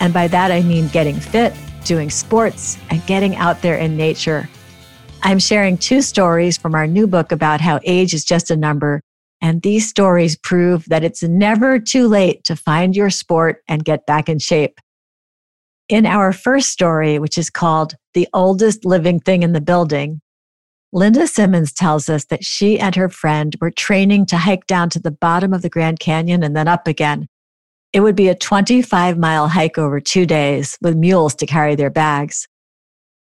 And by that, I mean getting fit, doing sports, and getting out there in nature. I'm sharing two stories from our new book about how age is just a number. And these stories prove that it's never too late to find your sport and get back in shape. In our first story, which is called The Oldest Living Thing in the Building, Linda Simmons tells us that she and her friend were training to hike down to the bottom of the Grand Canyon and then up again. It would be a 25 mile hike over two days with mules to carry their bags.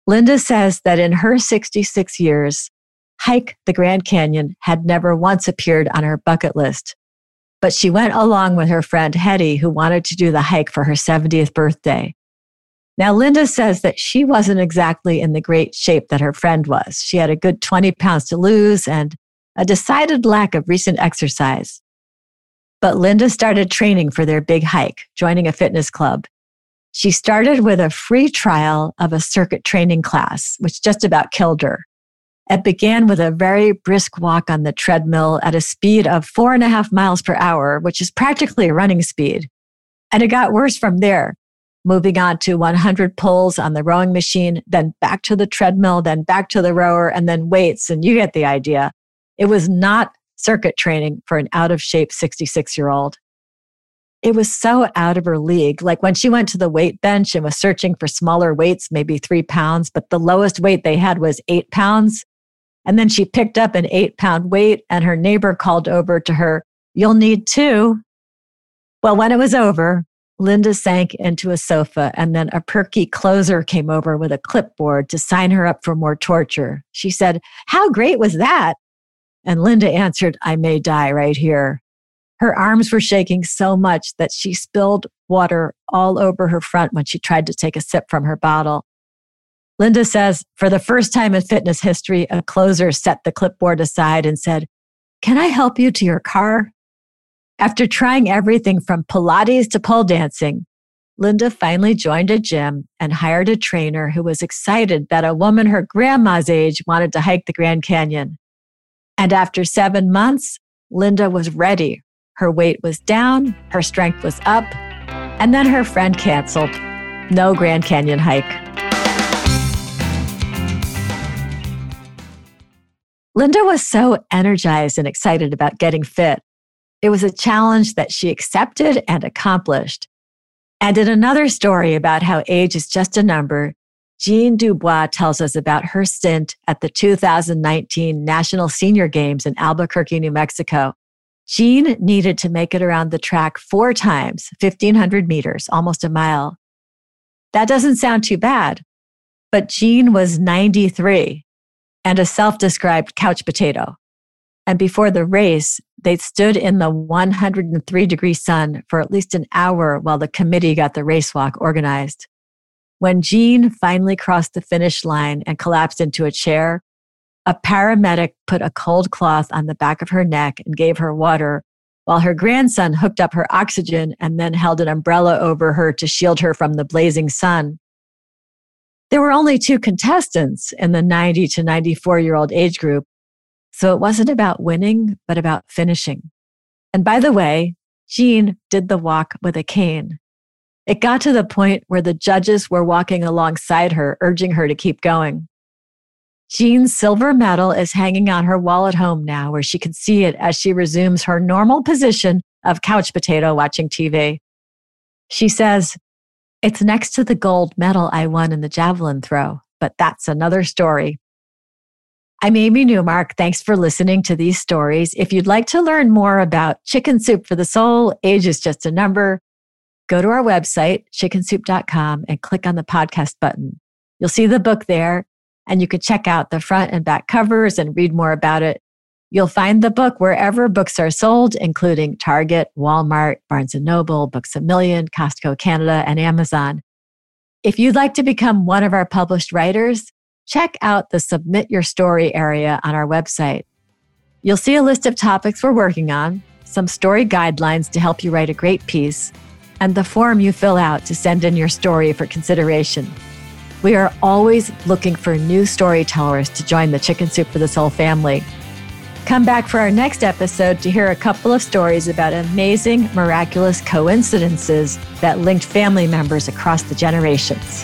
Linda says that in her 66 years, hike the Grand Canyon had never once appeared on her bucket list. But she went along with her friend Hetty, who wanted to do the hike for her 70th birthday. Now, Linda says that she wasn't exactly in the great shape that her friend was. She had a good 20 pounds to lose and a decided lack of recent exercise. But Linda started training for their big hike, joining a fitness club. She started with a free trial of a circuit training class, which just about killed her. It began with a very brisk walk on the treadmill at a speed of four and a half miles per hour, which is practically a running speed. And it got worse from there, moving on to 100 pulls on the rowing machine, then back to the treadmill, then back to the rower, and then weights. And you get the idea. It was not circuit training for an out of shape 66 year old. It was so out of her league. Like when she went to the weight bench and was searching for smaller weights, maybe three pounds, but the lowest weight they had was eight pounds. And then she picked up an eight pound weight and her neighbor called over to her, You'll need two. Well, when it was over, Linda sank into a sofa and then a perky closer came over with a clipboard to sign her up for more torture. She said, How great was that? And Linda answered, I may die right here. Her arms were shaking so much that she spilled water all over her front when she tried to take a sip from her bottle. Linda says, for the first time in fitness history, a closer set the clipboard aside and said, Can I help you to your car? After trying everything from Pilates to pole dancing, Linda finally joined a gym and hired a trainer who was excited that a woman her grandma's age wanted to hike the Grand Canyon. And after seven months, Linda was ready. Her weight was down, her strength was up, and then her friend canceled. No Grand Canyon hike. Linda was so energized and excited about getting fit. It was a challenge that she accepted and accomplished. And in another story about how age is just a number, Jean Dubois tells us about her stint at the 2019 National Senior Games in Albuquerque, New Mexico. Jean needed to make it around the track four times, 1,500 meters, almost a mile. That doesn't sound too bad, but Jean was 93 and a self described couch potato. And before the race, they stood in the 103 degree sun for at least an hour while the committee got the race walk organized. When Jean finally crossed the finish line and collapsed into a chair, a paramedic put a cold cloth on the back of her neck and gave her water, while her grandson hooked up her oxygen and then held an umbrella over her to shield her from the blazing sun. There were only two contestants in the 90 to 94 year old age group, so it wasn't about winning, but about finishing. And by the way, Jean did the walk with a cane. It got to the point where the judges were walking alongside her, urging her to keep going. Jean's silver medal is hanging on her wall at home now, where she can see it as she resumes her normal position of couch potato watching TV. She says, It's next to the gold medal I won in the javelin throw, but that's another story. I'm Amy Newmark. Thanks for listening to these stories. If you'd like to learn more about Chicken Soup for the Soul, age is just a number, go to our website, chickensoup.com, and click on the podcast button. You'll see the book there, and you can check out the front and back covers and read more about it. You'll find the book wherever books are sold, including Target, Walmart, Barnes & Noble, Books A Million, Costco Canada, and Amazon. If you'd like to become one of our published writers, check out the Submit Your Story area on our website. You'll see a list of topics we're working on, some story guidelines to help you write a great piece, and the form you fill out to send in your story for consideration. We are always looking for new storytellers to join the Chicken Soup for the Soul family. Come back for our next episode to hear a couple of stories about amazing, miraculous coincidences that linked family members across the generations.